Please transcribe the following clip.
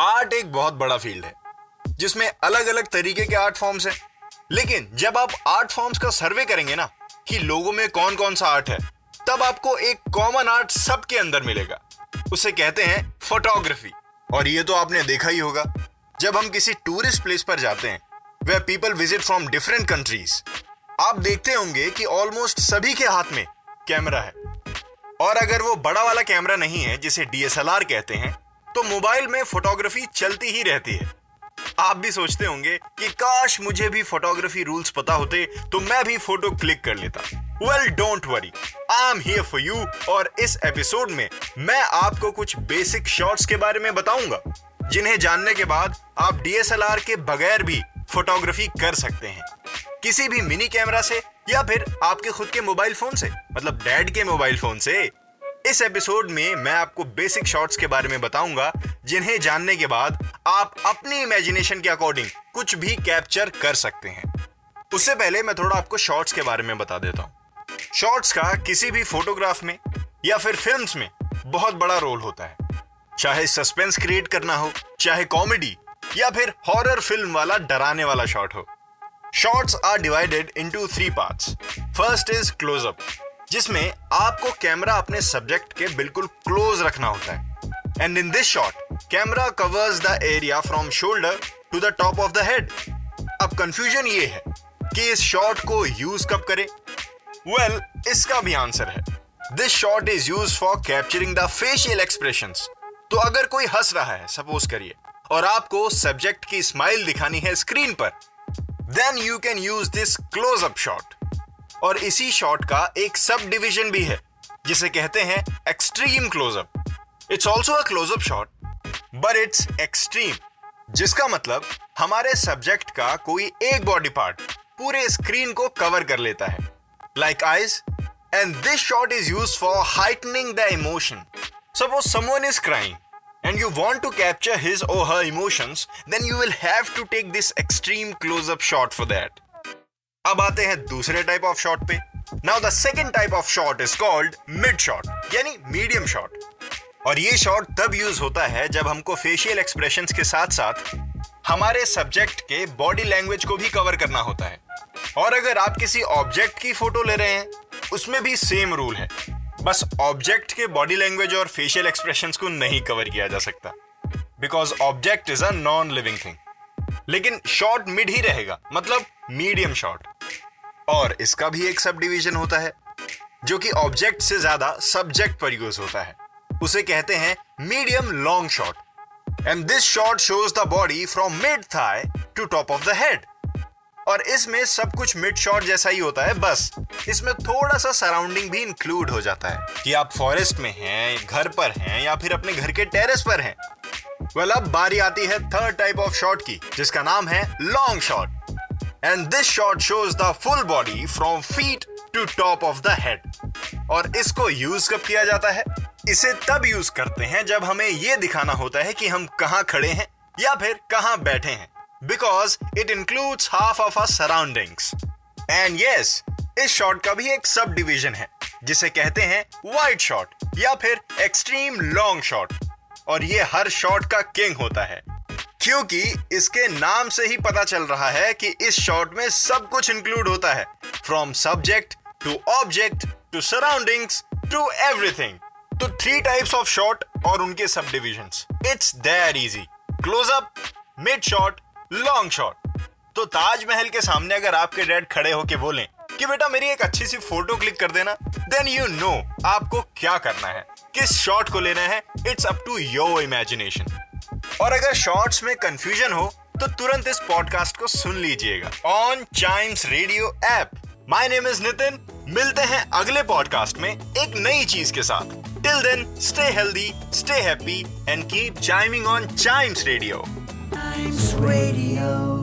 Art एक बहुत बड़ा फ़ील्ड है, जिसमें अलग अलग तरीके के आर्ट फॉर्म्स हैं। लेकिन जब आप आर्ट फॉर्म्स का सर्वे करेंगे ना, कि लोगों में कौन कौन सा आर्ट है, तब आपको एक कॉमन आर्ट सबके अंदर मिलेगा। उसे कहते हैं फोटोग्राफी। और ये तो आपने देखा ही होगा, जब हम किसी टूरिस्ट प्लेस पर जाते हैं वे people visit from different countries आप देखते होंगे कि ऑलमोस्ट सभी के हाथ में कैमरा है। और अगर वो बड़ा वाला कैमरा नहीं है, जिसे डीएसएलआर कहते हैं तो मोबाइल में फोटोग्राफी चलती ही रहती है। आप भी सोचते होंगे कि काश मुझे भी फोटोग्राफी रूल्स पता होते तो मैं भी फ़ोटो क्लिक कर लेता। Well don't worry I am here for you और इस एपिसोड में मैं आपको कुछ बेसिक शॉट्स के बारे में बताऊँगा, जिन्हें जानने के बाद आप डीएसएलआर के बगैर भी फोटोग्राफी कर सकते हैं। किसी भी मिनी कैमरा से या फिर आपके खुद के मोबाइल फ़ोन से मतलब डैड के मोबाइल फ़ोन से इस एपिसोड में मैं आपको बेसिक शॉट्स के बारे में बताऊँगा, जिन्हें जानने के बाद आप अपनी इमेजिनेशन के अकॉर्डिंग कुछ भी कैप्चर कर सकते हैं। उससे पहले मैं थोड़ा आपको शॉट्स के बारे में बता देता हूँ। शॉट्स का किसी भी फोटोग्राफ में या फिर फिल्म्स में बहुत बड़ा रोल होता है। चाहे सस्पेंस क्रिएट करना हो, चाहे कॉमेडी या फिर हॉरर फ़िल्म वाला डराने वाला शॉट हो। Shots are divided into three parts first is close up जिसमें आपको कैमरा अपने सब्जेक्ट के बिल्कुल क्लोज रखना होता है। And in this shot camera covers the area from shoulder to the top of the head अब कंफ्यूजन ये है कि इस शॉट को यूज़ कब करें? वेल well, इसका भी आंसर है। This shot is use for capturing the facial expression तो अगर कोई हंस रहा है सपोज़ करिए और आपको सब्जेक्ट की स्माइल दिखानी है स्क्रीन पर then you can use this close up shot और इसी शॉट का एक सब डिविजन भी है जिसे कहते हैं extreme close up it's also a close up shot but it's extreme जिसका मतलब हमारे सब्जेक्ट का कोई एक बॉडी पार्ट पूरे स्क्रीन को कवर कर लेता है. Like eyes and this shot is use for heightening the emotion suppose someone is crying and you want to capture his or her emotions, then you will have to take this. अब आते हैं दूसरे type of shot पे। Now the second type of shot is called mid shot यानी medium shot और ये shot तब use होता है जब हमको फेशियल एक्सप्रेशन के साथ साथ हमारे सब्जेक्ट के बॉडी लैंग्वेज को भी कवर करना होता है। और अगर आप किसी ऑब्जेक्ट की फ़ोटो ले रहे हैं, उसमें भी सेम रूल है। बस ऑब्जेक्ट के बॉडी लैंग्वेज और फेशियल एक्सप्रेशन को नहीं कवर किया जा सकता। Because object is a non living thing लेकिन शॉर्ट मिड ही रहेगा। मतलब मीडियम शॉर्ट और इसका भी एक सब डिवीज़न होता है, जो कि ऑब्जेक्ट से ज़्यादा सब्जेक्ट पर यूज़ होता है। उसे कहते हैं medium long shot. And this shot shows the body from mid thigh to top of the head और इसमें सब कुछ मिड शॉट जैसा ही होता है, बस। इसमें थोड़ा सा सराउंडिंग भी इंक्लूड हो जाता है, कि आप फॉरेस्ट में हैं, घर पर हैं, या फिर अपने घर के टेरेस पर हैं। वेल अब बारी आती है थर्ड टाइप ऑफ़ शॉट की, जिसका नाम है long shot and this shot shows the full body from feet to top of the head और इसको यूज़ कब किया जाता है? इसे तब यूज़ करते हैं जब हमें यह दिखाना होता है कि हम कहाँ खड़े हैं या फिर कहाँ बैठे हैं। Because it includes half of our surroundings and yes इस शॉट का भी एक सब डिवीज़न है, जिसे कहते हैं वाइड शॉट या फिर एक्सट्रीम लॉन्ग शॉट और ये हर शॉट का किंग होता है। क्योंकि इसके नाम से ही पता चल रहा है कि इस शॉट में सब कुछ इंक्लूड होता है। From subject to object to surroundings to everything तो थ्री टाइप्स ऑफ़ शॉट और उनके सब division it's there easy close up mid shot long shot तो ताजमहल के सामने अगर आपके डैड खड़े होके बोले कि बेटा मेरी एक अच्छी सी फ़ोटो क्लिक कर देना देन यू नो आपको क्या करना है। किस शॉट को लेना है it's up to your imagination और अगर शॉर्ट्स में कंफ्यूजन हो तो तुरंत इस पॉडकास्ट को सुन लीजिएगा। On chimes radio app my name is Nitin मिलते हैं अगले पॉडकास्ट में एक नई चीज़ के साथ। Till then stay healthy stay happy and keep chiming on chimes radio Radio